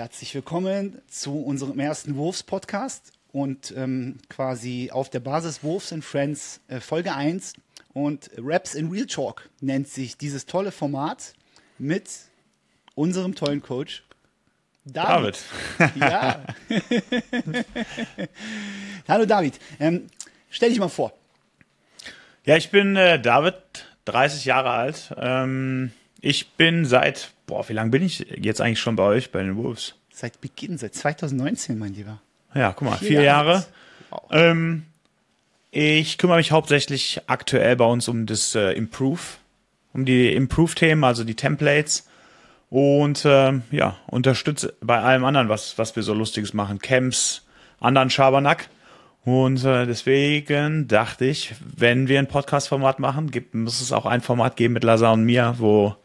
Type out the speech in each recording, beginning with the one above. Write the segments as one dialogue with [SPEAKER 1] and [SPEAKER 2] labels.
[SPEAKER 1] Herzlich willkommen zu unserem ersten Wolves-Podcast und ähm, quasi auf der Basis Wolves and Friends äh, Folge 1 und Raps in Real Talk nennt sich dieses tolle Format mit unserem tollen Coach David. David. ja. hallo David, ähm, stell dich mal vor.
[SPEAKER 2] Ja, ich bin äh, David, 30 Jahre alt. Ähm, ich bin seit, boah, wie lange bin ich jetzt eigentlich schon bei euch, bei den Wolves?
[SPEAKER 1] Seit Beginn, seit 2019, mein Lieber.
[SPEAKER 2] Ja, guck mal, vier, vier Jahre. Wow. Ähm, ich kümmere mich hauptsächlich aktuell bei uns um das äh, Improve, um die Improve-Themen, also die Templates. Und ähm, ja, unterstütze bei allem anderen, was, was wir so Lustiges machen. Camps, anderen Schabernack. Und äh, deswegen dachte ich, wenn wir ein Podcast-Format machen, gibt, muss es auch ein Format geben mit Lazar und mir, wo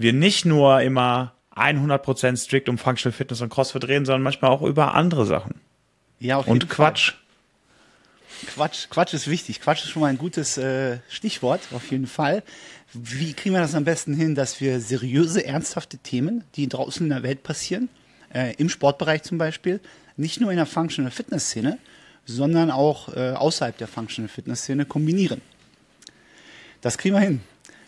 [SPEAKER 2] wir nicht nur immer 100% strikt um Functional Fitness und CrossFit reden, sondern manchmal auch über andere Sachen.
[SPEAKER 1] Ja, auf
[SPEAKER 2] und Quatsch.
[SPEAKER 1] Fall. Quatsch, Quatsch ist wichtig. Quatsch ist schon mal ein gutes äh, Stichwort, auf jeden Fall. Wie kriegen wir das am besten hin, dass wir seriöse, ernsthafte Themen, die draußen in der Welt passieren, äh, im Sportbereich zum Beispiel, nicht nur in der Functional Fitness Szene, sondern auch äh, außerhalb der Functional Fitness Szene kombinieren. Das kriegen wir hin.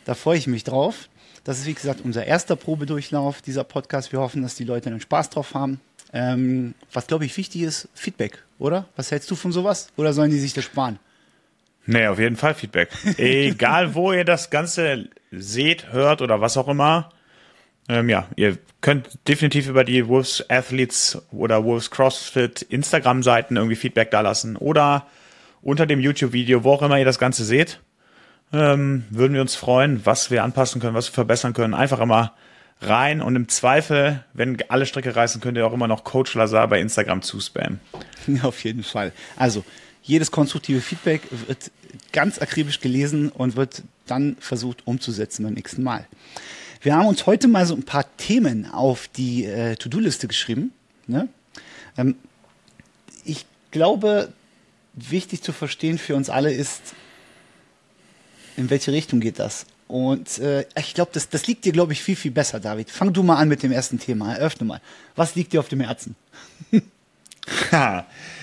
[SPEAKER 1] Da freue ich mich drauf. Das ist, wie gesagt, unser erster Probedurchlauf dieser Podcast. Wir hoffen, dass die Leute einen Spaß drauf haben. Ähm, was, glaube ich, wichtig ist, Feedback, oder? Was hältst du von sowas? Oder sollen die sich das sparen?
[SPEAKER 2] Nee, auf jeden Fall Feedback. Egal, wo ihr das Ganze seht, hört oder was auch immer. Ähm, ja, ihr könnt definitiv über die Wolves Athletes oder Wolves CrossFit Instagram-Seiten irgendwie Feedback da lassen oder unter dem YouTube-Video, wo auch immer ihr das Ganze seht, ähm, würden wir uns freuen, was wir anpassen können, was wir verbessern können. Einfach immer rein und im Zweifel, wenn alle Strecke reißen, könnt ihr auch immer noch Coach Lazar bei Instagram zuspammen.
[SPEAKER 1] Auf jeden Fall. Also, jedes konstruktive Feedback wird ganz akribisch gelesen und wird dann versucht umzusetzen beim nächsten Mal. Wir haben uns heute mal so ein paar Themen auf die äh, To-Do-Liste geschrieben. Ne? Ähm, ich glaube, wichtig zu verstehen für uns alle ist, in welche Richtung geht das? Und äh, ich glaube, das, das liegt dir, glaube ich, viel, viel besser, David. Fang du mal an mit dem ersten Thema. Eröffne mal. Was liegt dir auf dem Herzen?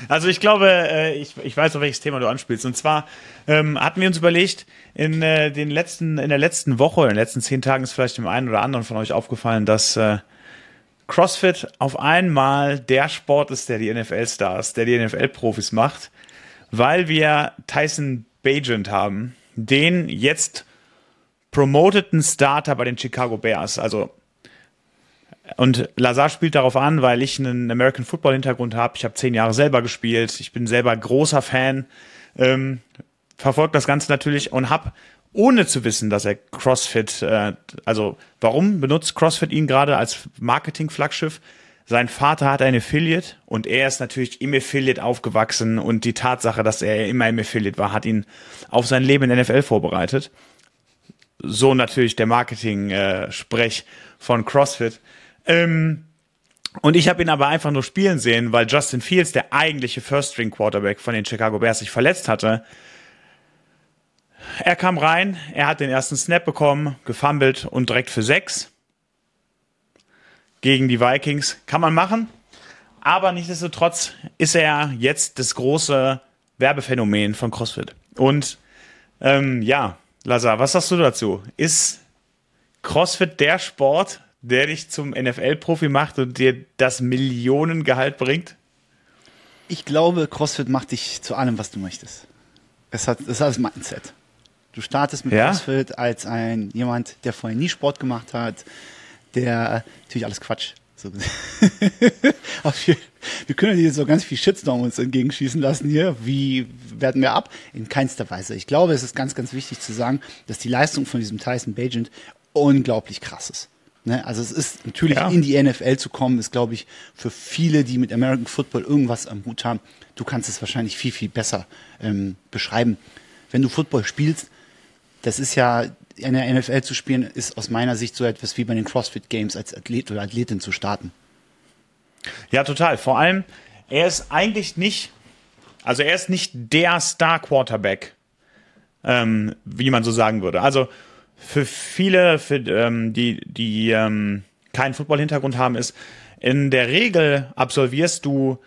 [SPEAKER 2] also ich glaube, äh, ich, ich weiß, auf welches Thema du anspielst. Und zwar ähm, hatten wir uns überlegt, in äh, den letzten, in der letzten Woche, in den letzten zehn Tagen ist vielleicht dem einen oder anderen von euch aufgefallen, dass äh, CrossFit auf einmal der Sport ist, der die NFL-Stars, der die NFL-Profis macht, weil wir Tyson Bagent haben, den jetzt promoteten Starter bei den Chicago Bears. Also und Lazar spielt darauf an, weil ich einen American Football Hintergrund habe. Ich habe zehn Jahre selber gespielt. Ich bin selber großer Fan. Ähm, verfolgt das Ganze natürlich und habe ohne zu wissen, dass er CrossFit, äh, also warum benutzt CrossFit ihn gerade als Marketing-Flaggschiff? Sein Vater hat ein Affiliate und er ist natürlich im Affiliate aufgewachsen und die Tatsache, dass er immer im Affiliate war, hat ihn auf sein Leben in der NFL vorbereitet. So natürlich der Marketing-Sprech äh, von CrossFit. Ähm, und ich habe ihn aber einfach nur spielen sehen, weil Justin Fields, der eigentliche First-String-Quarterback von den Chicago Bears, sich verletzt hatte. Er kam rein, er hat den ersten Snap bekommen, gefummelt und direkt für sechs gegen die Vikings. Kann man machen, aber nichtsdestotrotz ist er jetzt das große Werbephänomen von CrossFit. Und ähm, ja, Lazar, was sagst du dazu? Ist CrossFit der Sport, der dich zum NFL-Profi macht und dir das Millionengehalt bringt?
[SPEAKER 1] Ich glaube, CrossFit macht dich zu allem, was du möchtest. Es hat, es hat das Mindset. Du startest mit ja? CrossFit als ein jemand, der vorher nie Sport gemacht hat, der natürlich alles Quatsch. So. wir, wir, können hier so ganz viel Shitstorm uns entgegenschießen lassen hier. Wie werden wir ab? In keinster Weise. Ich glaube, es ist ganz, ganz wichtig zu sagen, dass die Leistung von diesem Tyson Bagent unglaublich krass ist. Ne? Also es ist natürlich ja. in die NFL zu kommen, ist glaube ich für viele, die mit American Football irgendwas am Hut haben, du kannst es wahrscheinlich viel, viel besser ähm, beschreiben. Wenn du Football spielst, das ist ja, in der NFL zu spielen, ist aus meiner Sicht so etwas wie bei den CrossFit Games als Athlet oder Athletin zu starten.
[SPEAKER 2] Ja, total. Vor allem, er ist eigentlich nicht, also er ist nicht der Star Quarterback, ähm, wie man so sagen würde. Also für viele, für ähm, die, die ähm, keinen Football-Hintergrund haben, ist, in der Regel absolvierst du,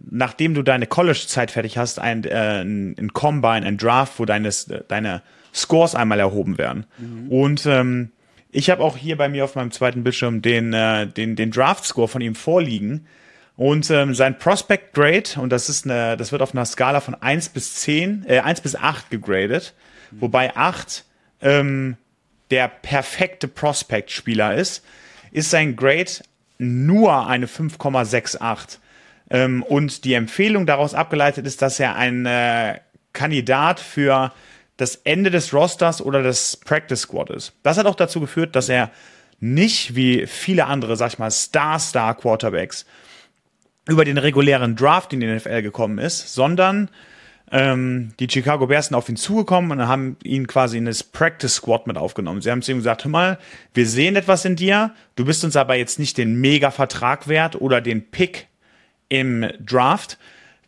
[SPEAKER 2] nachdem du deine College-Zeit fertig hast, ein, äh, ein Combine, ein Draft, wo deine, deine Scores einmal erhoben werden. Mhm. Und ähm, ich habe auch hier bei mir auf meinem zweiten Bildschirm den, äh, den, den Draft-Score von ihm vorliegen. Und ähm, sein Prospect Grade, und das ist eine, das wird auf einer Skala von 1 bis 10, äh, 1 bis 8 gegradet, mhm. wobei 8 ähm, der perfekte Prospect-Spieler ist, ist sein Grade nur eine 5,68. Ähm, und die Empfehlung daraus abgeleitet ist, dass er ein äh, Kandidat für das Ende des Rosters oder des Practice Squad ist. Das hat auch dazu geführt, dass er nicht wie viele andere, sag ich mal, Star-Star-Quarterbacks über den regulären Draft in den NFL gekommen ist, sondern ähm, die Chicago Bears sind auf ihn zugekommen und haben ihn quasi in das Practice Squad mit aufgenommen. Sie haben zu ihm gesagt, hör mal, wir sehen etwas in dir, du bist uns aber jetzt nicht den Mega-Vertrag wert oder den Pick im Draft.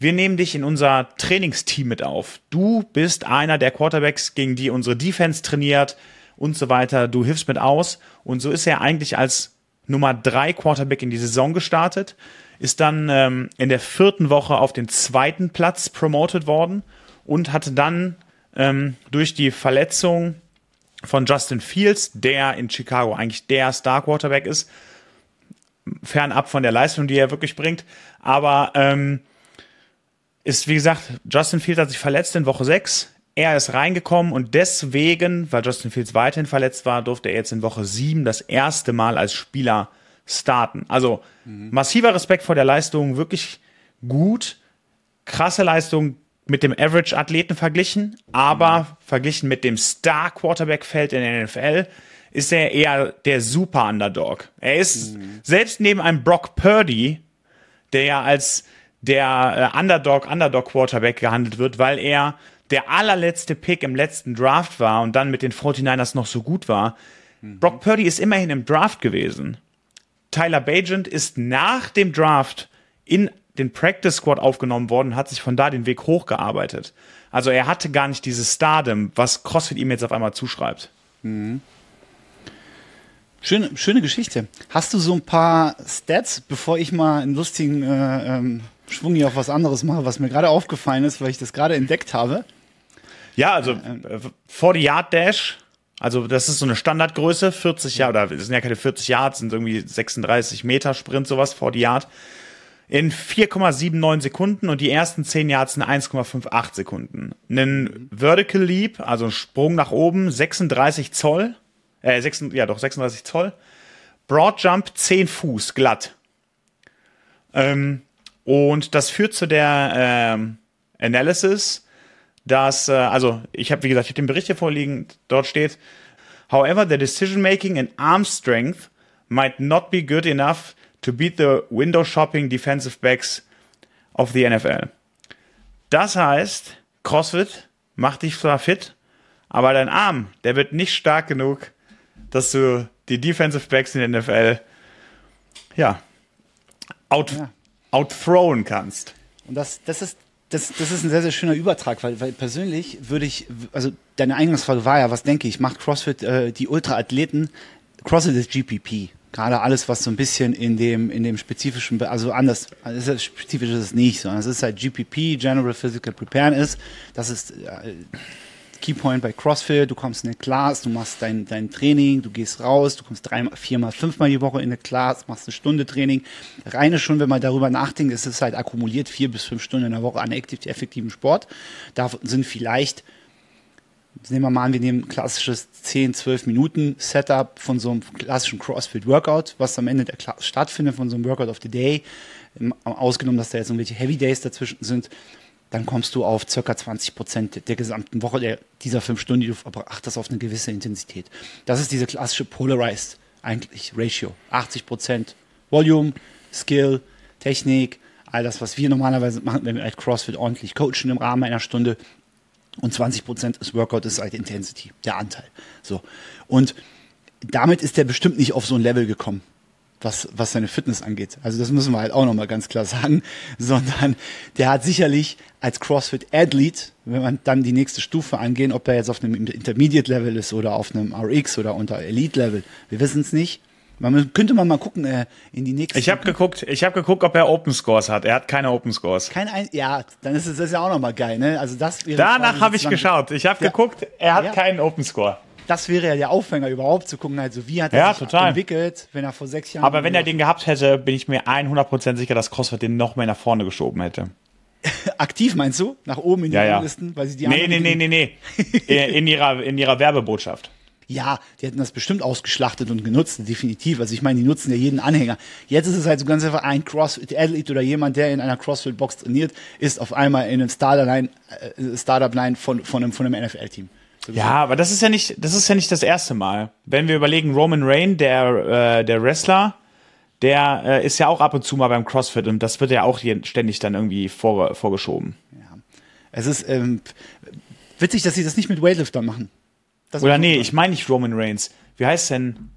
[SPEAKER 2] Wir nehmen dich in unser Trainingsteam mit auf. Du bist einer der Quarterbacks, gegen die unsere Defense trainiert und so weiter. Du hilfst mit aus. Und so ist er eigentlich als Nummer drei Quarterback in die Saison gestartet ist dann ähm, in der vierten Woche auf den zweiten Platz promoted worden und hatte dann ähm, durch die Verletzung von Justin Fields, der in Chicago eigentlich der Star Quarterback ist, fernab von der Leistung, die er wirklich bringt, aber ähm, ist, wie gesagt, Justin Fields hat sich verletzt in Woche 6. Er ist reingekommen und deswegen, weil Justin Fields weiterhin verletzt war, durfte er jetzt in Woche 7 das erste Mal als Spieler starten. Also mhm. massiver Respekt vor der Leistung, wirklich gut, krasse Leistung mit dem Average-Athleten verglichen, aber mhm. verglichen mit dem Star-Quarterback-Feld in der NFL ist er eher der Super-Underdog. Er ist mhm. selbst neben einem Brock Purdy, der ja als der äh, Underdog, Underdog-Quarterback gehandelt wird, weil er der allerletzte Pick im letzten Draft war und dann mit den 49ers noch so gut war. Mhm. Brock Purdy ist immerhin im Draft gewesen. Tyler Bagent ist nach dem Draft in den Practice Squad aufgenommen worden, hat sich von da den Weg hochgearbeitet. Also er hatte gar nicht dieses Stardom, was CrossFit ihm jetzt auf einmal zuschreibt. Mhm.
[SPEAKER 1] Schöne, schöne Geschichte. Hast du so ein paar Stats, bevor ich mal einen lustigen äh, ähm, Schwung hier auf was anderes mache, was mir gerade aufgefallen ist, weil ich das gerade entdeckt habe?
[SPEAKER 2] Ja, also äh, 40 Yard Dash also das ist so eine Standardgröße, 40 Jahre, oder es sind ja keine 40 Yards, sind irgendwie 36 Meter Sprint, sowas, vor die Yard. In 4,79 Sekunden und die ersten 10 Yards in 1,58 Sekunden. Einen Vertical Leap, also Sprung nach oben, 36 Zoll, äh, 6, ja doch, 36 Zoll. Broad Jump 10 Fuß, glatt. Ähm, und das führt zu der ähm, Analysis, dass, äh, also ich habe, wie gesagt, ich habe den Bericht hier vorliegen, dort steht, however, the decision making and arm strength might not be good enough to beat the window shopping defensive backs of the NFL. Das heißt, CrossFit macht dich zwar fit, aber dein Arm, der wird nicht stark genug, dass du die Defensive Backs in der NFL ja, out, ja. Outthrowen kannst.
[SPEAKER 1] Und das, das ist das, das ist ein sehr, sehr schöner Übertrag, weil, weil persönlich würde ich, also deine Eingangsfrage war ja, was denke ich, macht CrossFit äh, die Ultraathleten, CrossFit ist GPP. Gerade alles, was so ein bisschen in dem, in dem spezifischen, also anders, also spezifisch ist es nicht, sondern es ist halt GPP, General Physical Preparedness, das ist äh, Keypoint bei CrossFit, du kommst in eine Class, du machst dein, dein Training, du gehst raus, du kommst dreimal, viermal, fünfmal die Woche in eine Class, machst eine Stunde Training. Reine schon, wenn man darüber nachdenkt, ist es halt akkumuliert vier bis fünf Stunden in der Woche an effektivem Sport. Da sind vielleicht nehmen wir mal an, wir nehmen ein klassisches 10, 12 Minuten Setup von so einem klassischen CrossFit-Workout, was am Ende der Klasse stattfindet, von so einem Workout of the Day, ausgenommen, dass da jetzt irgendwelche Heavy Days dazwischen sind, dann kommst du auf circa 20 Prozent der gesamten Woche der, dieser fünf Stunden, die du verbracht auf eine gewisse Intensität. Das ist diese klassische Polarized eigentlich Ratio. 80 Prozent Volume, Skill, Technik, all das, was wir normalerweise machen, wenn wir halt CrossFit ordentlich coachen im Rahmen einer Stunde. Und 20 Prozent des Workout ist halt Intensity, der Anteil. So. Und damit ist der bestimmt nicht auf so ein Level gekommen was, was seine Fitness angeht. Also das müssen wir halt auch nochmal ganz klar sagen, sondern der hat sicherlich als CrossFit Athlete, wenn man dann die nächste Stufe angehen, ob er jetzt auf einem Intermediate Level ist oder auf einem RX oder unter Elite Level, wir wissen es nicht. Man könnte man mal gucken äh, in die nächsten.
[SPEAKER 2] Ich habe geguckt, ich habe geguckt, ob er Open Scores hat. Er hat keine Open Scores.
[SPEAKER 1] Kein ein, ja, dann ist es das ist ja auch noch mal geil, ne? Also das
[SPEAKER 2] Danach habe ich geschaut. Ich habe ja. geguckt, er hat ja. keinen Open Score.
[SPEAKER 1] Das wäre ja der Aufhänger überhaupt zu gucken, also wie hat
[SPEAKER 2] er
[SPEAKER 1] ja,
[SPEAKER 2] sich total.
[SPEAKER 1] entwickelt, wenn er vor sechs Jahren.
[SPEAKER 2] Aber wenn er den gehabt hätte, bin ich mir 100% sicher, dass CrossFit den noch mehr nach vorne geschoben hätte.
[SPEAKER 1] Aktiv meinst du? Nach oben in die
[SPEAKER 2] ja,
[SPEAKER 1] Listen, weil sie die
[SPEAKER 2] Nee, nee, nee, nee, nee. in ihrer in ihrer Werbebotschaft.
[SPEAKER 1] Ja, die hätten das bestimmt ausgeschlachtet und genutzt, definitiv. Also ich meine, die nutzen ja jeden Anhänger. Jetzt ist es halt so ganz einfach ein CrossFit-Athlete oder jemand, der in einer CrossFit-Box trainiert, ist auf einmal in einem Startup-Line äh, Startup -Line von, von einem, von einem NFL-Team.
[SPEAKER 2] Ja, aber das ist ja nicht, das ist ja nicht das erste Mal. Wenn wir überlegen, Roman Reign, der, äh, der Wrestler, der äh, ist ja auch ab und zu mal beim CrossFit und das wird ja auch hier ständig dann irgendwie vor, vorgeschoben. Ja.
[SPEAKER 1] Es ist ähm, witzig, dass sie das nicht mit Weightliftern machen.
[SPEAKER 2] Das Oder nee, ich meine nicht Roman Reigns. Wie heißt denn?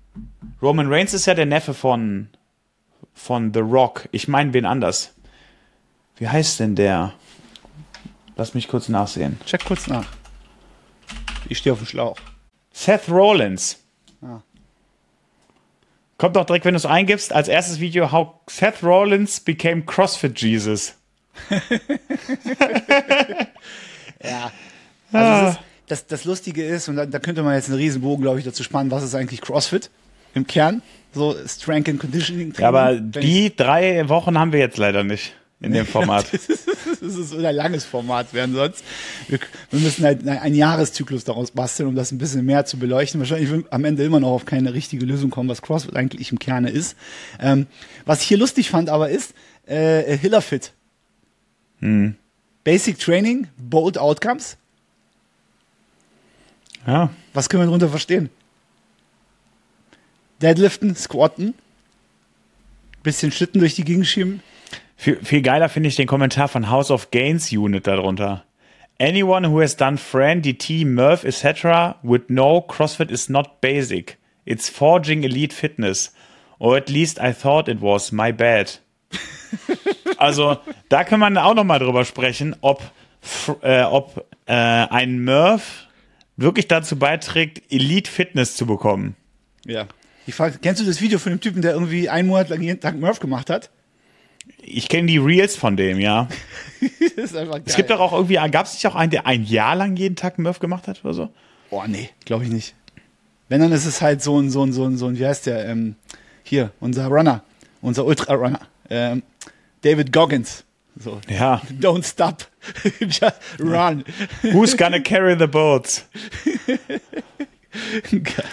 [SPEAKER 2] Roman Reigns ist ja der Neffe von, von The Rock. Ich meine wen anders. Wie heißt denn der? Lass mich kurz nachsehen.
[SPEAKER 1] Check kurz nach. Ich stehe auf dem Schlauch.
[SPEAKER 2] Seth Rollins. Ah. Kommt doch direkt, wenn du es eingibst, als erstes Video, how Seth Rollins became CrossFit Jesus.
[SPEAKER 1] ja. Also ah. ist, das, das Lustige ist, und da, da könnte man jetzt einen Riesenbogen, glaube ich, dazu spannen, was ist eigentlich CrossFit im Kern? So Strength and Conditioning
[SPEAKER 2] Training. Ja, aber die drei Wochen haben wir jetzt leider nicht in dem Format.
[SPEAKER 1] das, ist, das ist ein langes Format werden sonst. Wir, wir, müssen halt einen Jahreszyklus daraus basteln, um das ein bisschen mehr zu beleuchten. Wahrscheinlich wird am Ende immer noch auf keine richtige Lösung kommen, was CrossFit eigentlich im Kerne ist. Ähm, was ich hier lustig fand aber ist, äh, Hillerfit. Hm. Basic Training, Bold Outcomes.
[SPEAKER 2] Ja.
[SPEAKER 1] Was können wir darunter verstehen? Deadliften, Squatten, bisschen Schlitten durch die Gegend schieben.
[SPEAKER 2] Viel, viel geiler finde ich den Kommentar von House of Gains Unit darunter. Anyone who has done Fran, DT, Murph, etc. would know CrossFit is not basic. It's forging elite fitness. Or at least I thought it was. My bad. also, da kann man auch nochmal drüber sprechen, ob, äh, ob äh, ein Murph wirklich dazu beiträgt, Elite Fitness zu bekommen.
[SPEAKER 1] Ja. Ich frage, kennst du das Video von dem Typen, der irgendwie einen Monat lang jeden Tag Murph gemacht hat?
[SPEAKER 2] Ich kenne die Reels von dem, ja. das ist einfach geil. Es gibt doch auch irgendwie, gab es nicht auch einen, der ein Jahr lang jeden Tag Murph gemacht hat oder so?
[SPEAKER 1] Boah, nee, glaube ich nicht. Wenn, dann ist es halt so ein, so ein, so ein, so ein, wie heißt der, ähm, hier, unser Runner, unser Ultra-Runner, ähm, David Goggins. So.
[SPEAKER 2] Ja.
[SPEAKER 1] Don't stop. Just run.
[SPEAKER 2] Who's gonna carry the boats?
[SPEAKER 1] Geil.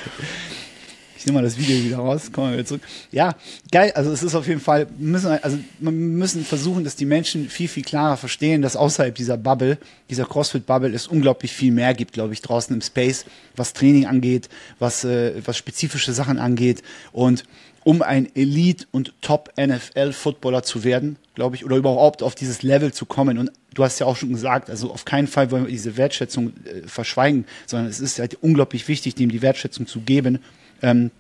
[SPEAKER 1] Ich nehme mal das Video wieder raus, kommen wir wieder zurück. Ja, geil. Also es ist auf jeden Fall, müssen, also wir müssen versuchen, dass die Menschen viel, viel klarer verstehen, dass außerhalb dieser Bubble, dieser CrossFit-Bubble, es unglaublich viel mehr gibt, glaube ich, draußen im Space, was Training angeht, was, äh, was spezifische Sachen angeht. Und um ein Elite- und Top-NFL-Footballer zu werden, glaube ich, oder überhaupt auf dieses Level zu kommen. Und du hast ja auch schon gesagt, also auf keinen Fall wollen wir diese Wertschätzung äh, verschweigen, sondern es ist halt unglaublich wichtig, dem die Wertschätzung zu geben, ähm,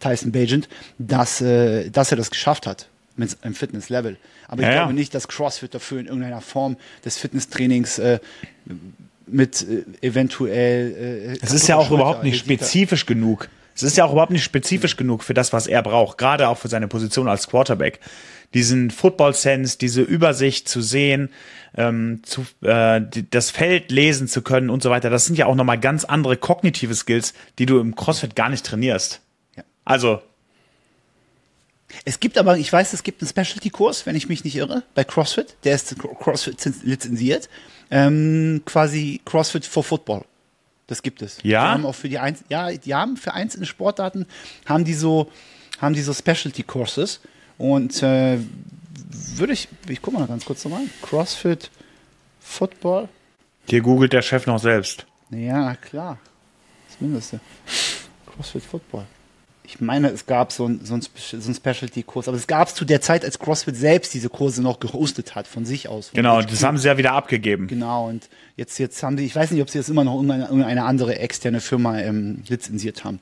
[SPEAKER 1] Tyson Bagent, dass, äh, dass er das geschafft hat mit einem Fitness-Level. Aber ich ja, glaube ja. nicht, dass CrossFit dafür in irgendeiner Form des Fitnesstrainings äh, mit äh, eventuell.
[SPEAKER 2] Äh, es ist ja auch überhaupt nicht spezifisch genug. Es ist ja auch überhaupt nicht spezifisch genug für das, was er braucht, gerade auch für seine Position als Quarterback. Diesen Football-Sense, diese Übersicht zu sehen, ähm, zu, äh, das Feld lesen zu können und so weiter, das sind ja auch nochmal ganz andere kognitive Skills, die du im CrossFit gar nicht trainierst. Ja. Also.
[SPEAKER 1] Es gibt aber, ich weiß, es gibt einen Specialty-Kurs, wenn ich mich nicht irre, bei CrossFit. Der ist CrossFit lizenziert. Ähm, quasi CrossFit for Football. Das gibt es.
[SPEAKER 2] Ja.
[SPEAKER 1] Die haben auch für die Einz ja, die haben für einzelne Sportarten haben die so haben die so Specialty Courses und äh, würde ich ich guck mal ganz kurz nochmal CrossFit Football.
[SPEAKER 2] Hier googelt der Chef noch selbst.
[SPEAKER 1] Ja, klar. Das Mindeste. CrossFit Football ich meine, es gab so ein, so ein, so ein Specialty-Kurs, aber es gab es zu der Zeit, als CrossFit selbst diese Kurse noch gehostet hat, von sich aus.
[SPEAKER 2] Genau, das haben sie ja wieder abgegeben.
[SPEAKER 1] Genau, und jetzt, jetzt haben sie, ich weiß nicht, ob sie jetzt immer noch irgendeine, irgendeine andere externe Firma ähm, lizenziert haben.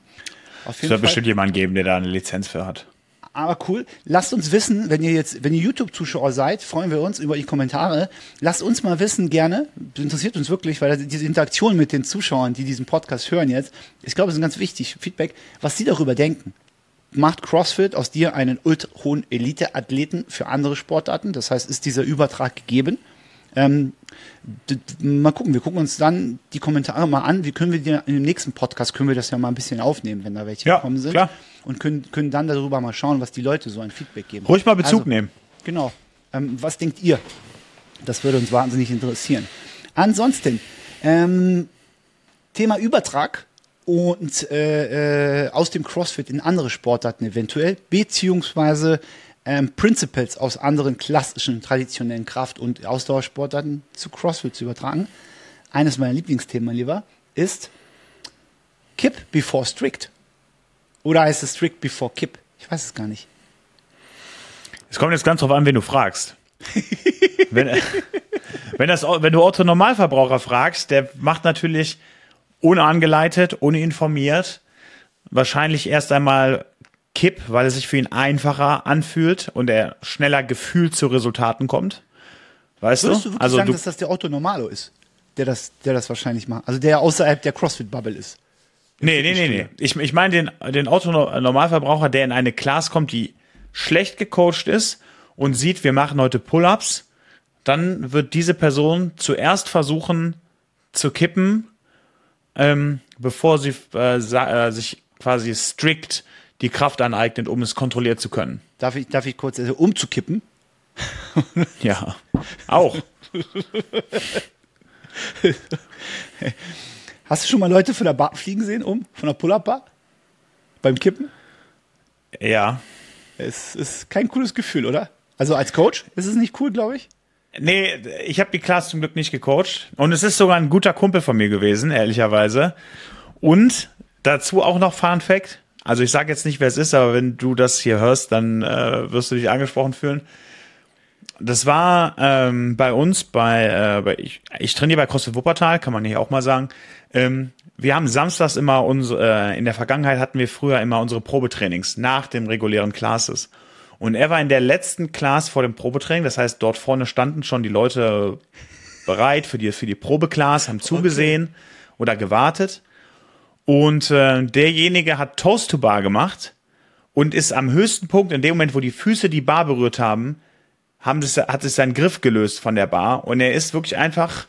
[SPEAKER 2] Auf jeden es wird Fall, bestimmt jemanden geben, der da eine Lizenz für hat
[SPEAKER 1] aber cool. Lasst uns wissen, wenn ihr jetzt, wenn ihr YouTube-Zuschauer seid, freuen wir uns über die Kommentare. Lasst uns mal wissen, gerne. Das interessiert uns wirklich, weil diese Interaktion mit den Zuschauern, die diesen Podcast hören jetzt, ich glaube, es ist ganz wichtig, Feedback, was sie darüber denken. macht CrossFit aus dir einen ultra hohen Elite-Athleten für andere Sportarten? Das heißt, ist dieser Übertrag gegeben? Ähm, mal gucken, wir gucken uns dann die Kommentare mal an. Wie können wir dir in dem nächsten Podcast können wir das ja mal ein bisschen aufnehmen, wenn da welche ja, gekommen sind. Klar. Und können, können dann darüber mal schauen, was die Leute so ein Feedback geben.
[SPEAKER 2] Ruhig mal Bezug also, nehmen.
[SPEAKER 1] Genau. Ähm, was denkt ihr? Das würde uns wahnsinnig interessieren. Ansonsten, ähm, Thema Übertrag und äh, äh, aus dem CrossFit in andere Sportarten eventuell, beziehungsweise ähm, Principles aus anderen klassischen, traditionellen Kraft- und Ausdauersportarten zu CrossFit zu übertragen. Eines meiner Lieblingsthemen, mein Lieber, ist Kip before Strict. Oder heißt es Strict before Kip? Ich weiß es gar nicht.
[SPEAKER 2] Es kommt jetzt ganz drauf an, wen du fragst. wenn, wenn, das, wenn du Otto Normalverbraucher fragst, der macht natürlich unangeleitet, uninformiert, wahrscheinlich erst einmal Kipp, weil es sich für ihn einfacher anfühlt und er schneller gefühlt zu Resultaten kommt. Weißt Würdest
[SPEAKER 1] du? du also sagen, du, dass das der Otto Normalo ist, der das, der das wahrscheinlich macht? Also der außerhalb der CrossFit-Bubble ist.
[SPEAKER 2] Nee, nee, nee, nee. Ich, ich meine den, den Otto-Normalverbraucher, der in eine Class kommt, die schlecht gecoacht ist und sieht, wir machen heute Pull-Ups, dann wird diese Person zuerst versuchen zu kippen, ähm, bevor sie äh, äh, sich quasi strikt die Kraft aneignet, um es kontrollieren zu können.
[SPEAKER 1] Darf ich, darf ich kurz also, umzukippen?
[SPEAKER 2] ja, auch.
[SPEAKER 1] Hast du schon mal Leute von der Bar fliegen sehen, um? Von der Pull-Up-Bar? Beim Kippen?
[SPEAKER 2] Ja.
[SPEAKER 1] Es ist kein cooles Gefühl, oder? Also als Coach ist es nicht cool, glaube ich.
[SPEAKER 2] Nee, ich habe die Class zum Glück nicht gecoacht. Und es ist sogar ein guter Kumpel von mir gewesen, ehrlicherweise. Und dazu auch noch Fun Fact. Also ich sage jetzt nicht, wer es ist, aber wenn du das hier hörst, dann äh, wirst du dich angesprochen fühlen. Das war ähm, bei uns bei, äh, bei ich, ich trainiere bei CrossFit Wuppertal, kann man hier auch mal sagen. Ähm, wir haben samstags immer unsere, äh, in der Vergangenheit hatten wir früher immer unsere Probetrainings nach dem regulären Classes. Und er war in der letzten Class vor dem Probetraining, das heißt, dort vorne standen schon die Leute bereit für die, für die Probeclass, haben zugesehen okay. oder gewartet. Und äh, derjenige hat Toast to Bar gemacht und ist am höchsten Punkt, in dem Moment, wo die Füße die Bar berührt haben, haben das, hat sich sein Griff gelöst von der Bar und er ist wirklich einfach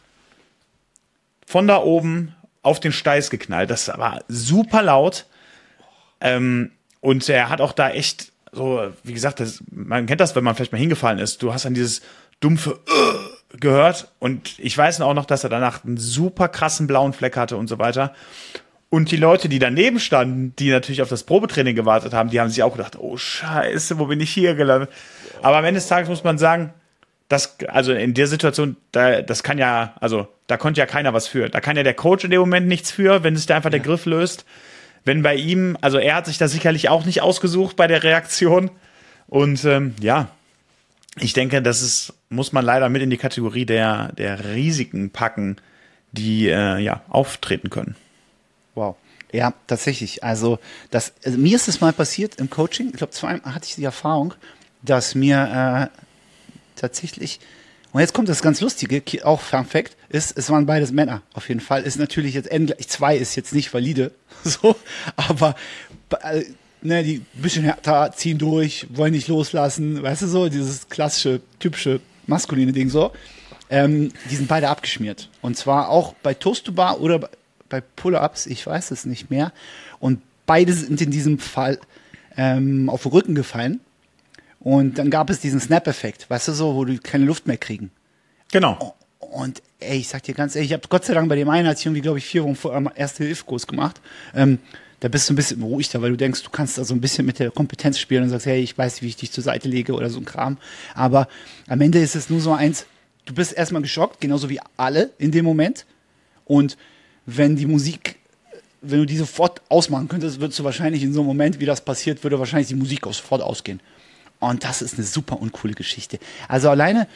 [SPEAKER 2] von da oben auf den Steiß geknallt. Das war super laut. Ähm, und er hat auch da echt so, wie gesagt, das, man kennt das, wenn man vielleicht mal hingefallen ist. Du hast dann dieses dumpfe uh, gehört und ich weiß auch noch, dass er danach einen super krassen blauen Fleck hatte und so weiter. Und die Leute, die daneben standen, die natürlich auf das Probetraining gewartet haben, die haben sich auch gedacht, oh Scheiße, wo bin ich hier gelandet? Aber am Ende des Tages muss man sagen, das, also in der Situation, da, das kann ja, also da konnte ja keiner was für. Da kann ja der Coach in dem Moment nichts für, wenn sich da einfach ja. der Griff löst. Wenn bei ihm, also er hat sich da sicherlich auch nicht ausgesucht bei der Reaktion. Und ähm, ja, ich denke, das ist, muss man leider mit in die Kategorie der, der Risiken packen, die äh, ja auftreten können.
[SPEAKER 1] Wow. Ja, tatsächlich. Also, das, also mir ist es mal passiert im Coaching. Ich glaube, zweimal hatte ich die Erfahrung, dass mir äh, tatsächlich und jetzt kommt das ganz Lustige, auch Fun Fact, ist, es waren beides Männer. Auf jeden Fall ist natürlich jetzt N zwei ist jetzt nicht valide, so, aber äh, ne, die bisschen härter ziehen durch, wollen nicht loslassen, weißt du so, dieses klassische, typische maskuline Ding so. Ähm, die sind beide abgeschmiert. Und zwar auch bei Toast to Bar oder bei Pull-Ups, ich weiß es nicht mehr. Und beide sind in diesem Fall ähm, auf den Rücken gefallen. Und dann gab es diesen Snap-Effekt, weißt du so, wo die keine Luft mehr kriegen.
[SPEAKER 2] Genau.
[SPEAKER 1] Und ey, ich sag dir ganz ehrlich, ich habe Gott sei Dank bei dem einen, als ich irgendwie, glaube ich, vier Wochen vorher erste Hilfekurs gemacht. Ähm, da bist du ein bisschen beruhigter, weil du denkst, du kannst da so ein bisschen mit der Kompetenz spielen und sagst, hey, ich weiß, wie ich dich zur Seite lege oder so ein Kram. Aber am Ende ist es nur so eins, du bist erstmal geschockt, genauso wie alle in dem Moment. Und wenn die Musik, wenn du die sofort ausmachen könntest, würdest du wahrscheinlich in so einem Moment, wie das passiert, würde wahrscheinlich die Musik auch sofort ausgehen. Und das ist eine super uncoole Geschichte. Also alleine,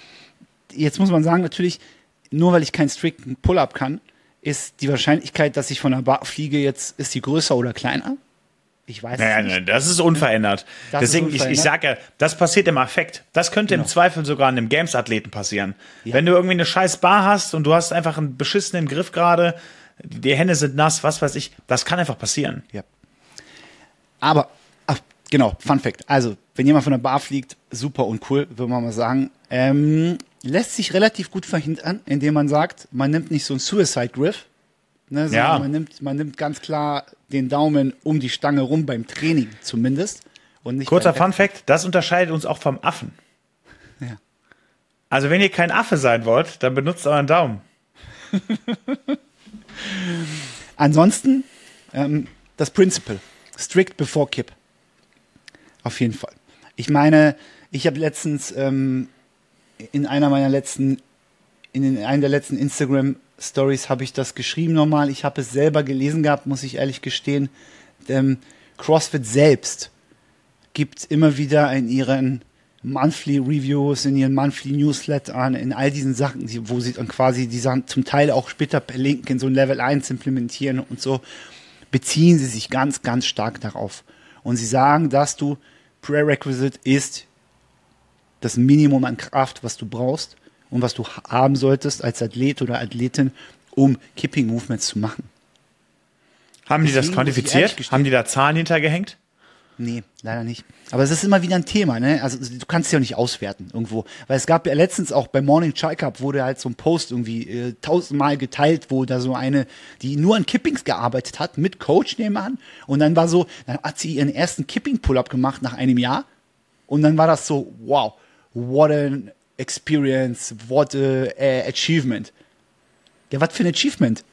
[SPEAKER 1] jetzt muss man sagen, natürlich, nur weil ich keinen strikten Pull-up kann, ist die Wahrscheinlichkeit, dass ich von der Bar fliege, jetzt ist die größer oder kleiner? Ich weiß
[SPEAKER 2] naja, nicht. Nein, das ist unverändert. Das Deswegen, ist unverändert. ich, ich sage ja, das passiert im Affekt. Das könnte genau. im Zweifel sogar einem Games-Athleten passieren. Ja. Wenn du irgendwie eine scheiß Bar hast und du hast einfach einen beschissenen Griff gerade, die Hände sind nass, was weiß ich, das kann einfach passieren.
[SPEAKER 1] Ja. Aber genau, Fun Fact. Also, wenn jemand von der Bar fliegt, super und cool, würde man mal sagen. Ähm, lässt sich relativ gut verhindern, indem man sagt, man nimmt nicht so einen Suicide Griff, ne, ja. man nimmt, man nimmt ganz klar den Daumen um die Stange rum beim Training zumindest.
[SPEAKER 2] Und nicht Kurzer Fun Fact, das unterscheidet uns auch vom Affen. Ja. Also wenn ihr kein Affe sein wollt, dann benutzt euren Daumen.
[SPEAKER 1] Ansonsten ähm, das Principle. Strict before Kip. Auf jeden Fall. Ich meine, ich habe letztens ähm, in einer meiner letzten, in einer der letzten Instagram Stories habe ich das geschrieben nochmal. Ich habe es selber gelesen gehabt, muss ich ehrlich gestehen. Ähm, CrossFit selbst gibt immer wieder in ihren Monthly Reviews, in ihren Monthly Newslettern, in all diesen Sachen, wo sie dann quasi die Sachen zum Teil auch später per Link in so ein Level 1 implementieren und so, beziehen sie sich ganz, ganz stark darauf. Und sie sagen, dass du Prerequisite ist das Minimum an Kraft, was du brauchst und was du haben solltest als Athlet oder Athletin, um Kipping Movements zu machen.
[SPEAKER 2] Haben Deswegen die das quantifiziert? Haben die da Zahlen hintergehängt?
[SPEAKER 1] Nee, leider nicht. Aber es ist immer wieder ein Thema, ne? Also du kannst es ja nicht auswerten irgendwo. Weil es gab ja letztens auch beim Morning Chai Cup wurde halt so ein Post irgendwie äh, tausendmal geteilt, wo da so eine, die nur an Kippings gearbeitet hat, mit Coach nebenan. Und dann war so, dann hat sie ihren ersten Kipping-Pull-Up gemacht nach einem Jahr. Und dann war das so, wow, what an experience, what a uh, achievement. Ja, was für ein Achievement?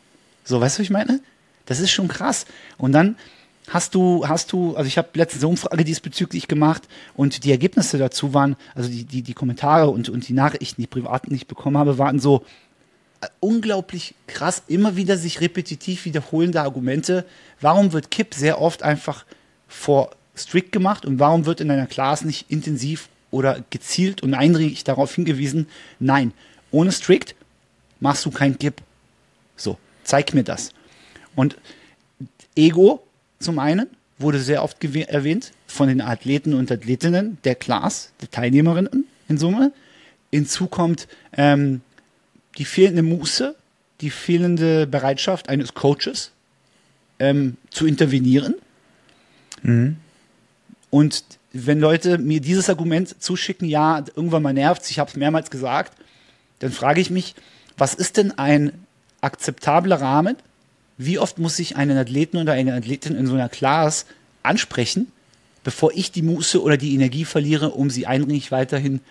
[SPEAKER 1] So, weißt du, was ich meine? Das ist schon krass. Und dann Hast du, hast du, also ich habe letztens eine Umfrage diesbezüglich gemacht und die Ergebnisse dazu waren, also die, die, die Kommentare und, und die Nachrichten, die privaten, die ich bekommen habe, waren so äh, unglaublich krass, immer wieder sich repetitiv wiederholende Argumente. Warum wird Kipp sehr oft einfach vor strict gemacht und warum wird in einer Class nicht intensiv oder gezielt und eindringlich darauf hingewiesen, nein, ohne strict machst du kein Kipp. So, zeig mir das. Und Ego zum einen, wurde sehr oft erwähnt von den Athleten und Athletinnen der Class, der Teilnehmerinnen in Summe. Hinzu kommt ähm, die fehlende Muße, die fehlende Bereitschaft eines Coaches ähm, zu intervenieren. Mhm. Und wenn Leute mir dieses Argument zuschicken, ja, irgendwann mal nervt ich habe es mehrmals gesagt, dann frage ich mich, was ist denn ein akzeptabler Rahmen, wie oft muss ich einen Athleten oder eine Athletin in so einer Class ansprechen, bevor ich die Muße oder die Energie verliere, um sie eindringlich weiterhin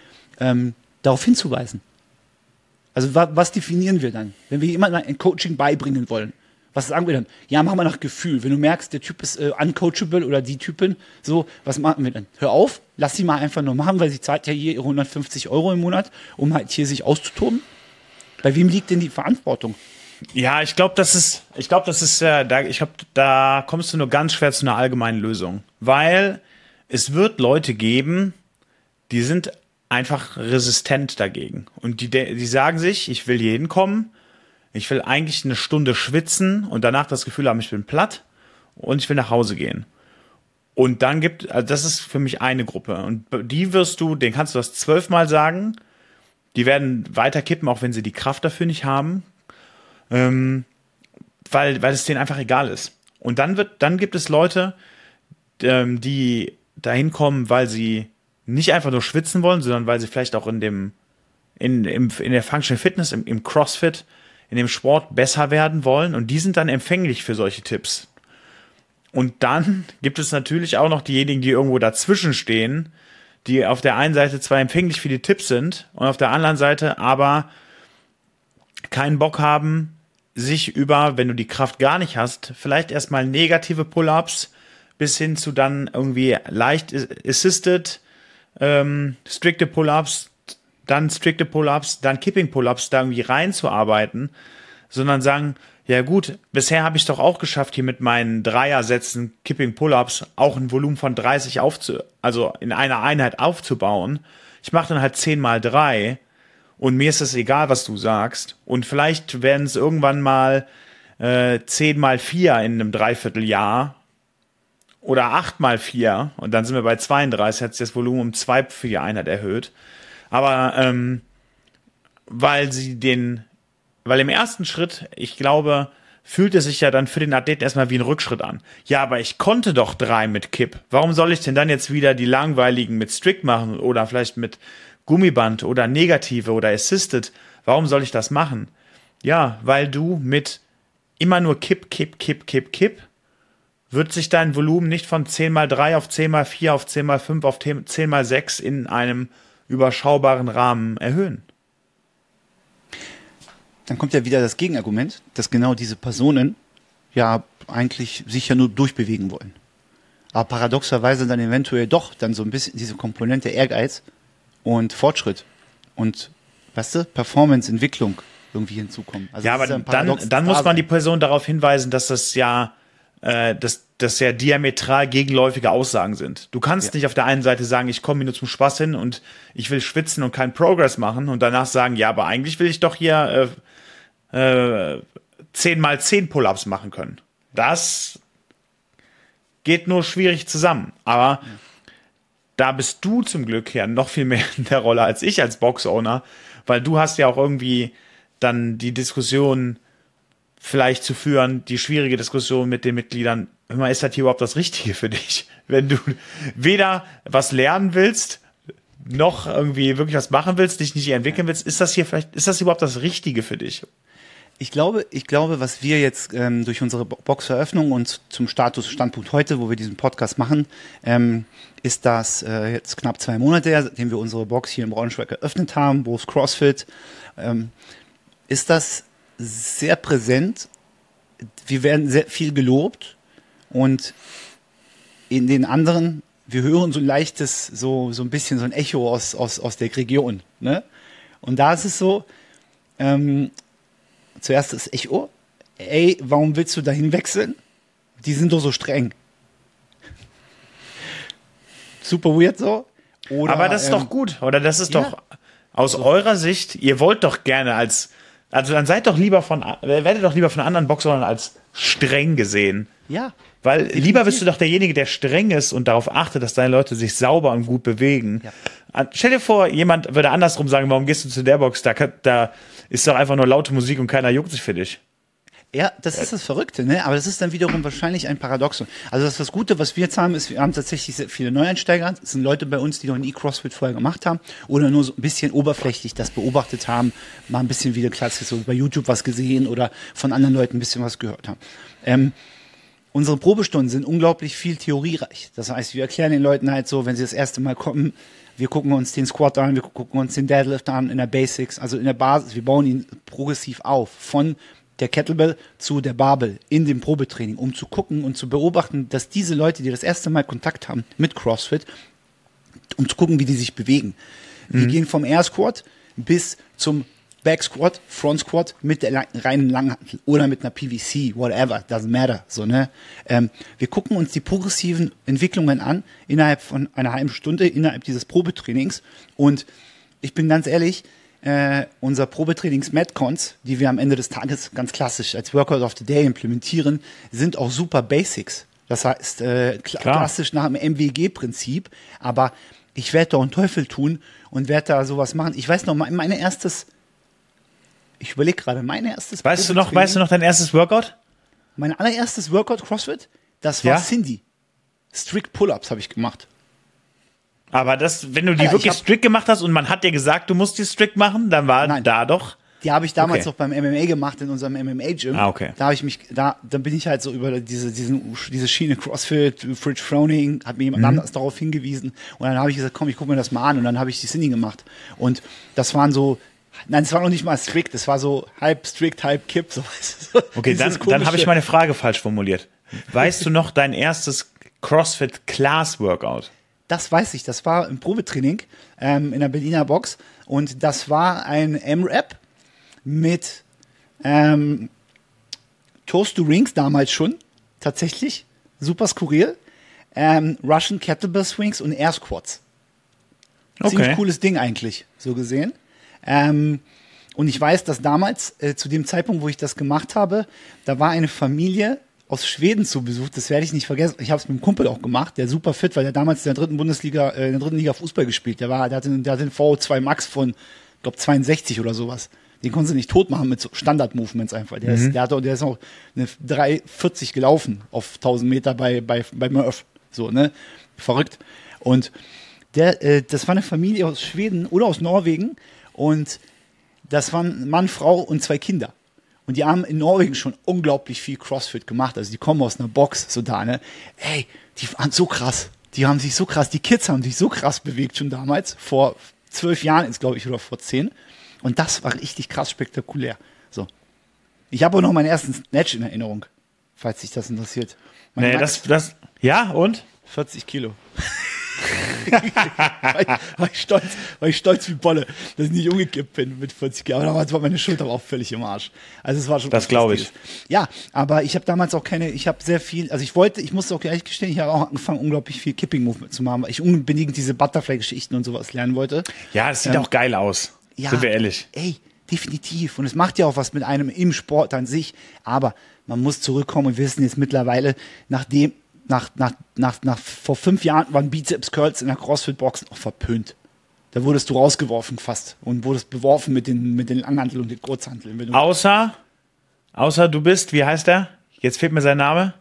[SPEAKER 1] ähm, darauf hinzuweisen? Also wa was definieren wir dann, wenn wir jemandem ein Coaching beibringen wollen? Was sagen wir dann? Ja, machen wir nach Gefühl. Wenn du merkst, der Typ ist äh, uncoachable oder die Typin, so, was machen wir dann? Hör auf, lass sie mal einfach nur machen, weil sie zahlt ja hier ihre 150 Euro im Monat, um halt hier sich auszutoben. Bei wem liegt denn die Verantwortung?
[SPEAKER 2] Ja, ich glaube, das ist, ich glaube, das ist, äh, da, ich glaube, da kommst du nur ganz schwer zu einer allgemeinen Lösung, weil es wird Leute geben, die sind einfach resistent dagegen. Und die, die sagen sich, ich will hier hinkommen, ich will eigentlich eine Stunde schwitzen und danach das Gefühl haben, ich bin platt und ich will nach Hause gehen. Und dann gibt, also das ist für mich eine Gruppe. Und die wirst du, den kannst du das zwölfmal sagen, die werden weiter kippen, auch wenn sie die Kraft dafür nicht haben ähm, weil, weil es denen einfach egal ist. Und dann wird, dann gibt es Leute, ähm, die dahin kommen, weil sie nicht einfach nur schwitzen wollen, sondern weil sie vielleicht auch in dem, in, im, in der Functional Fitness, im, im CrossFit, in dem Sport besser werden wollen und die sind dann empfänglich für solche Tipps. Und dann gibt es natürlich auch noch diejenigen, die irgendwo dazwischen stehen, die auf der einen Seite zwar empfänglich für die Tipps sind und auf der anderen Seite aber keinen Bock haben, sich über, wenn du die Kraft gar nicht hast, vielleicht erstmal negative Pull-ups bis hin zu dann irgendwie leicht assisted, ähm, strikte Pull-ups, dann strikte Pull-ups, dann Kipping Pull-ups da irgendwie reinzuarbeiten, sondern sagen, ja gut, bisher habe ich doch auch geschafft, hier mit meinen Dreiersätzen Kipping Pull-ups auch ein Volumen von 30 aufzu, also in einer Einheit aufzubauen. Ich mache dann halt 10 mal 3 und mir ist es egal, was du sagst. Und vielleicht werden es irgendwann mal äh, 10 mal 4 in einem Dreivierteljahr oder 8 mal 4 und dann sind wir bei 32, hat sich das Volumen um 2 für die Einheit erhöht. Aber ähm, weil sie den, weil im ersten Schritt, ich glaube, fühlt es sich ja dann für den Athleten erstmal wie ein Rückschritt an. Ja, aber ich konnte doch drei mit Kipp. Warum soll ich denn dann jetzt wieder die langweiligen mit Strict machen oder vielleicht mit Gummiband oder Negative oder Assisted? Warum soll ich das machen? Ja, weil du mit immer nur Kipp, Kipp, Kipp, Kipp, Kipp wird sich dein Volumen nicht von 10 mal 3 auf 10 mal 4 auf 10 mal 5 auf 10 mal 6 in einem überschaubaren Rahmen erhöhen.
[SPEAKER 1] Dann kommt ja wieder das Gegenargument, dass genau diese Personen ja eigentlich sich ja nur durchbewegen wollen. Aber paradoxerweise dann eventuell doch dann so ein bisschen diese Komponente Ehrgeiz und Fortschritt und, weißt du, Performance, Entwicklung irgendwie hinzukommen.
[SPEAKER 2] Also ja, aber dann, dann muss man die Person darauf hinweisen, dass das ja äh, dass das ja diametral gegenläufige Aussagen sind. Du kannst ja. nicht auf der einen Seite sagen, ich komme nur zum Spaß hin und ich will schwitzen und keinen Progress machen und danach sagen, ja, aber eigentlich will ich doch hier äh, äh, 10 mal 10 Pull-ups machen können. Das geht nur schwierig zusammen. Aber ja. Da bist du zum Glück ja noch viel mehr in der Rolle als ich als Box-Owner, weil du hast ja auch irgendwie dann die Diskussion vielleicht zu führen, die schwierige Diskussion mit den Mitgliedern, mal, ist das hier überhaupt das Richtige für dich? Wenn du weder was lernen willst, noch irgendwie wirklich was machen willst, dich nicht entwickeln willst, ist das hier vielleicht, ist das überhaupt das Richtige für dich?
[SPEAKER 1] Ich glaube, ich glaube, was wir jetzt ähm, durch unsere Boxeröffnung und zum Status Standpunkt heute, wo wir diesen Podcast machen, ähm, ist das äh, jetzt knapp zwei Monate seitdem wir unsere Box hier im Braunschweig eröffnet haben, wo es CrossFit, ähm, ist das sehr präsent. Wir werden sehr viel gelobt und in den anderen, wir hören so ein leichtes, so, so ein bisschen so ein Echo aus, aus, aus der Region. Ne? Und da ist es so, ähm, zuerst das Echo, ey, warum willst du dahin wechseln? Die sind doch so streng. Super weird so.
[SPEAKER 2] Oder, Aber das ist ähm, doch gut, oder? Das ist ja. doch aus so. eurer Sicht, ihr wollt doch gerne als also dann seid doch lieber von, werdet doch lieber von anderen Boxern als streng gesehen.
[SPEAKER 1] Ja.
[SPEAKER 2] Weil definitiv. lieber bist du doch derjenige, der streng ist und darauf achtet, dass deine Leute sich sauber und gut bewegen. Ja. Stell dir vor, jemand würde andersrum sagen, warum gehst du zu der Box? Da, da ist doch einfach nur laute Musik und keiner juckt sich für dich.
[SPEAKER 1] Ja, das ist das Verrückte, ne? Aber das ist dann wiederum wahrscheinlich ein Paradoxon. Also das, das Gute, was wir jetzt haben, ist, wir haben tatsächlich sehr viele Neueinsteiger. Es sind Leute bei uns, die noch nie CrossFit vorher gemacht haben oder nur so ein bisschen oberflächlich das beobachtet haben, mal ein bisschen wieder klassisch so bei YouTube was gesehen oder von anderen Leuten ein bisschen was gehört haben. Ähm, unsere Probestunden sind unglaublich viel theoriereich. Das heißt, wir erklären den Leuten halt so, wenn sie das erste Mal kommen, wir gucken uns den Squat an, wir gucken uns den Deadlift an in der Basics, also in der Basis. Wir bauen ihn progressiv auf von der Kettlebell zu der Barbell in dem Probetraining, um zu gucken und zu beobachten, dass diese Leute, die das erste Mal Kontakt haben mit CrossFit, um zu gucken, wie die sich bewegen. Mhm. Wir gehen vom Air Squat bis zum Back Squat, Front Squat mit der reinen Langhantel oder mit einer PVC, whatever, doesn't matter. So, ne? Ähm, wir gucken uns die progressiven Entwicklungen an innerhalb von einer halben Stunde, innerhalb dieses Probetrainings. Und ich bin ganz ehrlich, äh, unser Probetrainings Metcons, die wir am Ende des Tages ganz klassisch als Workout of the Day implementieren, sind auch super Basics. Das heißt, äh, kl klassisch nach dem MWG-Prinzip, aber ich werde da einen Teufel tun und werde da sowas machen. Ich weiß noch, mein, mein erstes, ich überlege gerade, mein erstes
[SPEAKER 2] Weißt du noch, weißt du noch dein erstes Workout?
[SPEAKER 1] Mein allererstes Workout CrossFit, das war ja? Cindy. Strict Pull-Ups habe ich gemacht.
[SPEAKER 2] Aber das, wenn du die ja, wirklich strict gemacht hast und man hat dir gesagt, du musst die strict machen, dann war Nein. da doch.
[SPEAKER 1] Die habe ich damals okay. noch beim MMA gemacht in unserem MMA-Gym.
[SPEAKER 2] Ah, okay.
[SPEAKER 1] Da habe ich mich, da, dann bin ich halt so über diese, diesen, diese Schiene CrossFit, Fridge Froning, hat mir jemand mhm. anders darauf hingewiesen. Und dann habe ich gesagt, komm, ich gucke mir das mal an. Und dann habe ich die Cindy gemacht. Und das waren so, Nein, es war noch nicht mal strict, es war so halb strict, halb kipp. So,
[SPEAKER 2] okay, dann, dann habe ich meine Frage falsch formuliert. Weißt du noch dein erstes CrossFit Class Workout?
[SPEAKER 1] Das weiß ich, das war im Probetraining ähm, in der Berliner Box und das war ein M-Rap mit ähm, Toast to Rings damals schon, tatsächlich, super skurril, ähm, Russian Kettlebell Swings und Air Squats. Okay. Ziemlich cooles Ding eigentlich, so gesehen. Ähm, und ich weiß, dass damals, äh, zu dem Zeitpunkt, wo ich das gemacht habe, da war eine Familie aus Schweden zu Besuch, das werde ich nicht vergessen. Ich habe es mit einem Kumpel auch gemacht, der super fit, weil der damals in der dritten Bundesliga, äh, in der dritten Liga Fußball gespielt. Der war, der hatte, der hatte den VO2 Max von, glaube 62 oder sowas. Den konnten sie nicht tot machen mit so Standard-Movements einfach. Der, ist, der, hat, der ist auch eine 3,40 gelaufen auf 1000 Meter bei, bei, bei Murph. So, ne? Verrückt. Und der, äh, das war eine Familie aus Schweden oder aus Norwegen und das waren Mann, Frau und zwei Kinder. Und die haben in Norwegen schon unglaublich viel CrossFit gemacht. Also die kommen aus einer Box, so da, ne? Ey, die waren so krass. Die haben sich so krass, die Kids haben sich so krass bewegt schon damals, vor zwölf Jahren ist, glaube ich, oder vor zehn. Und das war richtig krass spektakulär. So. Ich habe auch noch meinen ersten Snatch in Erinnerung, falls sich das interessiert.
[SPEAKER 2] Mein nee, das, das, ja, und?
[SPEAKER 1] 40 Kilo. War, ich, war, ich stolz, war ich stolz wie Bolle, dass ich nicht umgekippt bin mit 40 Jahren. Aber damals war meine Schulter auch völlig im Arsch. Also es war schon.
[SPEAKER 2] Das glaube ich.
[SPEAKER 1] Ja, aber ich habe damals auch keine, ich habe sehr viel, also ich wollte, ich musste auch ehrlich gestehen, ich habe auch angefangen, unglaublich viel Kipping-Movement zu machen, weil ich unbedingt diese Butterfly-Geschichten und sowas lernen wollte.
[SPEAKER 2] Ja, es sieht ähm, auch geil aus. Ja, sind wir ehrlich.
[SPEAKER 1] Ey, definitiv. Und es macht ja auch was mit einem im Sport an sich. Aber man muss zurückkommen und wissen jetzt mittlerweile, nachdem nach, nach, nach, nach, vor fünf Jahren waren Bizeps Curls in der CrossFit-Box noch verpönt. Da wurdest du rausgeworfen fast und wurdest beworfen mit den, mit den Langhanteln und den Kurzhanteln.
[SPEAKER 2] Außer, außer du bist, wie heißt der? Jetzt fehlt mir sein Name.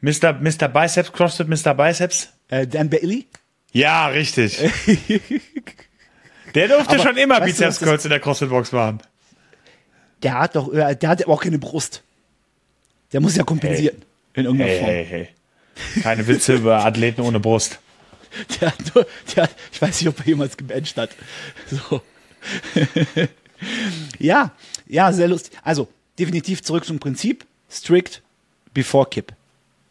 [SPEAKER 2] Mr. Mr. Biceps, CrossFit Mr. Biceps?
[SPEAKER 1] Äh, Dan Bailey?
[SPEAKER 2] Ja, richtig. der durfte aber, schon immer Bizeps Curls in der CrossFit-Box machen.
[SPEAKER 1] Der hat doch, äh, der hat aber auch keine Brust. Der muss ja kompensieren. Hey. In irgendeiner
[SPEAKER 2] hey,
[SPEAKER 1] Form.
[SPEAKER 2] Hey, hey. Keine Witze über Athleten ohne Brust.
[SPEAKER 1] Der, der, ich weiß nicht, ob er jemals gebencht hat. So. ja, ja, sehr lustig. Also, definitiv zurück zum Prinzip. Strict before Kipp.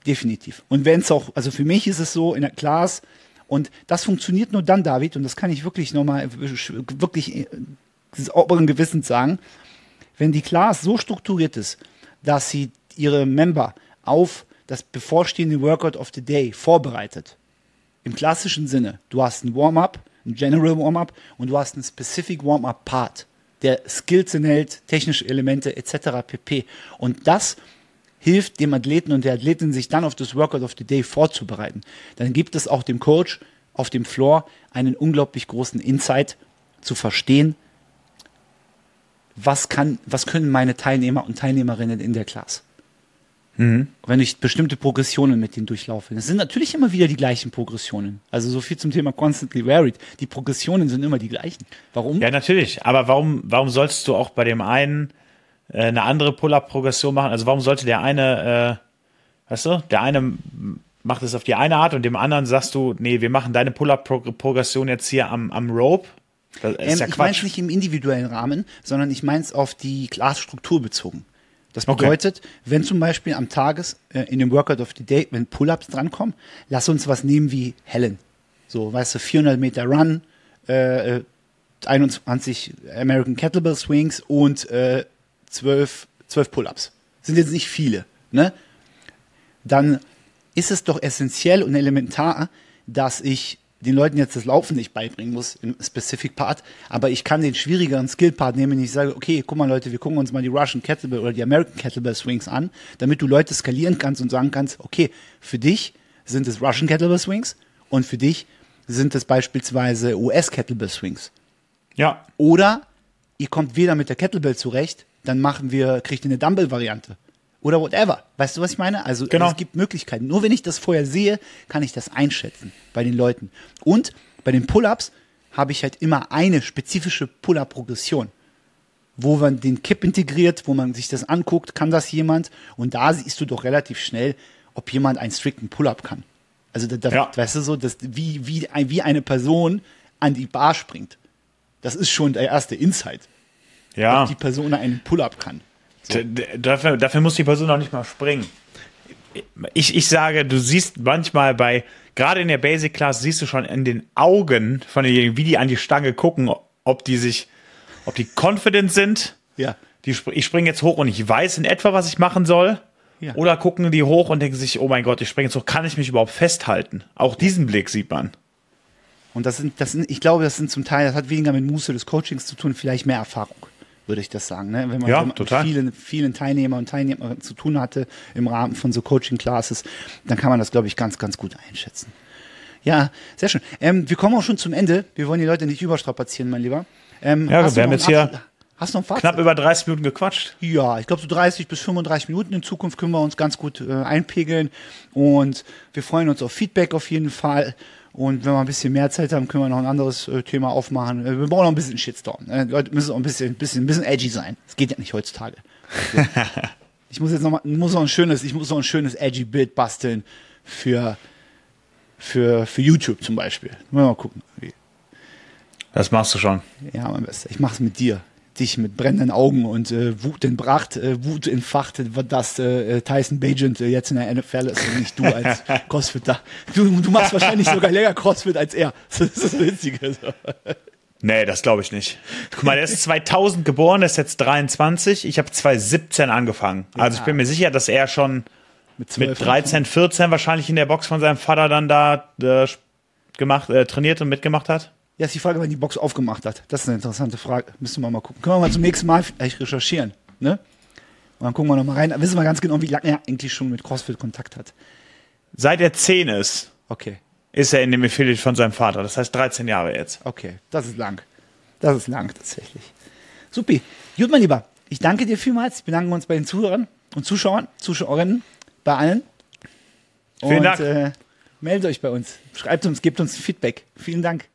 [SPEAKER 1] Definitiv. Und wenn es auch, also für mich ist es so in der Class, und das funktioniert nur dann, David, und das kann ich wirklich nochmal, wirklich äh, oberen Gewissens sagen, wenn die Class so strukturiert ist, dass sie ihre Member auf das bevorstehende Workout of the Day vorbereitet. Im klassischen Sinne, du hast ein Warm-up, ein General Warm-up und du hast einen Specific Warm-up Part, der Skills enthält, technische Elemente etc. pp. Und das hilft dem Athleten und der Athletin, sich dann auf das Workout of the Day vorzubereiten. Dann gibt es auch dem Coach auf dem Floor einen unglaublich großen Insight zu verstehen, was, kann, was können meine Teilnehmer und Teilnehmerinnen in der Class. Mhm. Wenn ich bestimmte Progressionen mit denen durchlaufe. Das sind natürlich immer wieder die gleichen Progressionen. Also so viel zum Thema Constantly Varied. Die Progressionen sind immer die gleichen. Warum?
[SPEAKER 2] Ja, natürlich. Aber warum, warum solltest du auch bei dem einen äh, eine andere Pull-Up-Progression machen? Also warum sollte der eine, äh, weißt du, der eine macht es auf die eine Art und dem anderen sagst du, nee, wir machen deine Pull-Up-Progression jetzt hier am, am Rope.
[SPEAKER 1] Das ist ähm, ja ich meine es nicht im individuellen Rahmen, sondern ich meine es auf die Glasstruktur bezogen. Das bedeutet, okay. wenn zum Beispiel am Tages äh, in dem Workout of the Day, wenn Pull-ups drankommen, lass uns was nehmen wie Helen. So, weißt du, 400 Meter Run, äh, 21 American Kettlebell Swings und äh, 12, 12 Pull-ups. Sind jetzt nicht viele, ne? Dann ist es doch essentiell und elementar, dass ich den Leuten jetzt das Laufen nicht beibringen muss im Specific Part, aber ich kann den schwierigeren Skill Part nehmen, wenn ich sage, okay, guck mal Leute, wir gucken uns mal die Russian Kettlebell oder die American Kettlebell Swings an, damit du Leute skalieren kannst und sagen kannst, okay, für dich sind es Russian Kettlebell Swings und für dich sind es beispielsweise US Kettlebell Swings.
[SPEAKER 2] Ja.
[SPEAKER 1] Oder ihr kommt weder mit der Kettlebell zurecht, dann machen wir, kriegt ihr eine Dumbbell Variante oder whatever. Weißt du, was ich meine? Also genau. es gibt Möglichkeiten. Nur wenn ich das vorher sehe, kann ich das einschätzen bei den Leuten. Und bei den Pull-ups habe ich halt immer eine spezifische Pull-up-Progression, wo man den Kipp integriert, wo man sich das anguckt, kann das jemand? Und da siehst du doch relativ schnell, ob jemand einen strikten Pull-up kann. Also da, da ja. weißt du so, dass, wie, wie, wie eine Person an die Bar springt. Das ist schon der erste Insight.
[SPEAKER 2] Ja.
[SPEAKER 1] Ob die Person einen Pull-up kann.
[SPEAKER 2] Dafür, dafür muss die Person auch nicht mal springen. Ich, ich sage, du siehst manchmal bei, gerade in der Basic Class, siehst du schon in den Augen von denjenigen, wie die an die Stange gucken, ob die sich, ob die confident sind.
[SPEAKER 1] Ja.
[SPEAKER 2] Die, ich springe jetzt hoch und ich weiß in etwa, was ich machen soll. Ja. Oder gucken die hoch und denken sich, oh mein Gott, ich springe jetzt hoch, kann ich mich überhaupt festhalten? Auch diesen Blick sieht man.
[SPEAKER 1] Und das sind, das sind, ich glaube, das sind zum Teil, das hat weniger mit Muße des Coachings zu tun, vielleicht mehr Erfahrung würde ich das sagen. Ne? Wenn man
[SPEAKER 2] ja,
[SPEAKER 1] mit vielen, vielen Teilnehmern und Teilnehmern zu tun hatte im Rahmen von so Coaching-Classes, dann kann man das, glaube ich, ganz, ganz gut einschätzen. Ja, sehr schön. Ähm, wir kommen auch schon zum Ende. Wir wollen die Leute nicht überstrapazieren, mein Lieber.
[SPEAKER 2] Ähm, ja, wir haben jetzt hier.
[SPEAKER 1] Hast du noch Fazit?
[SPEAKER 2] Knapp über 30 Minuten gequatscht.
[SPEAKER 1] Ja, ich glaube so 30 bis 35 Minuten in Zukunft können wir uns ganz gut äh, einpegeln und wir freuen uns auf Feedback auf jeden Fall. Und wenn wir ein bisschen mehr Zeit haben, können wir noch ein anderes äh, Thema aufmachen. Äh, wir brauchen noch ein bisschen Shitstorm. Äh, Leute müssen auch ein bisschen, bisschen, ein bisschen edgy sein. Das geht ja nicht heutzutage. ich muss jetzt noch mal, muss noch ein schönes, ich muss noch ein schönes edgy Bild basteln für, für, für YouTube zum Beispiel. Mal gucken.
[SPEAKER 2] Das machst du schon.
[SPEAKER 1] Ja, mein Bester. Ich mach's mit dir dich mit brennenden Augen und äh, Wut entbracht, äh, Wut entfacht, dass äh, Tyson Bagent äh, jetzt in der NFL ist und nicht du als Crossfitter. Du, du machst wahrscheinlich sogar länger Crossfit als er. Das ist das Witzige.
[SPEAKER 2] Nee, das glaube ich nicht. Guck mal, der ist 2000 geboren, der ist jetzt 23. Ich habe 2017 angefangen. Ja. Also ich bin mir sicher, dass er schon mit, 12, mit 13, 14 wahrscheinlich in der Box von seinem Vater dann da äh, gemacht, äh, trainiert und mitgemacht hat.
[SPEAKER 1] Ja, ist die Frage, wann die Box aufgemacht hat. Das ist eine interessante Frage. Müssen wir mal gucken. Können wir mal zum nächsten Mal vielleicht recherchieren. Ne? Und dann gucken wir noch mal rein. Dann wissen wir ganz genau, wie lange er eigentlich schon mit CrossFit Kontakt hat.
[SPEAKER 2] Seit er 10 ist.
[SPEAKER 1] Okay.
[SPEAKER 2] Ist er in dem Affiliate von seinem Vater. Das heißt 13 Jahre jetzt.
[SPEAKER 1] Okay, das ist lang. Das ist lang tatsächlich. Supi. Gut, mein Lieber. Ich danke dir vielmals. Wir bedanken uns bei den Zuhörern und Zuschauern, Zuschauerinnen, bei allen.
[SPEAKER 2] Vielen und, Dank.
[SPEAKER 1] Äh, meldet euch bei uns. Schreibt uns, gebt uns Feedback. Vielen Dank.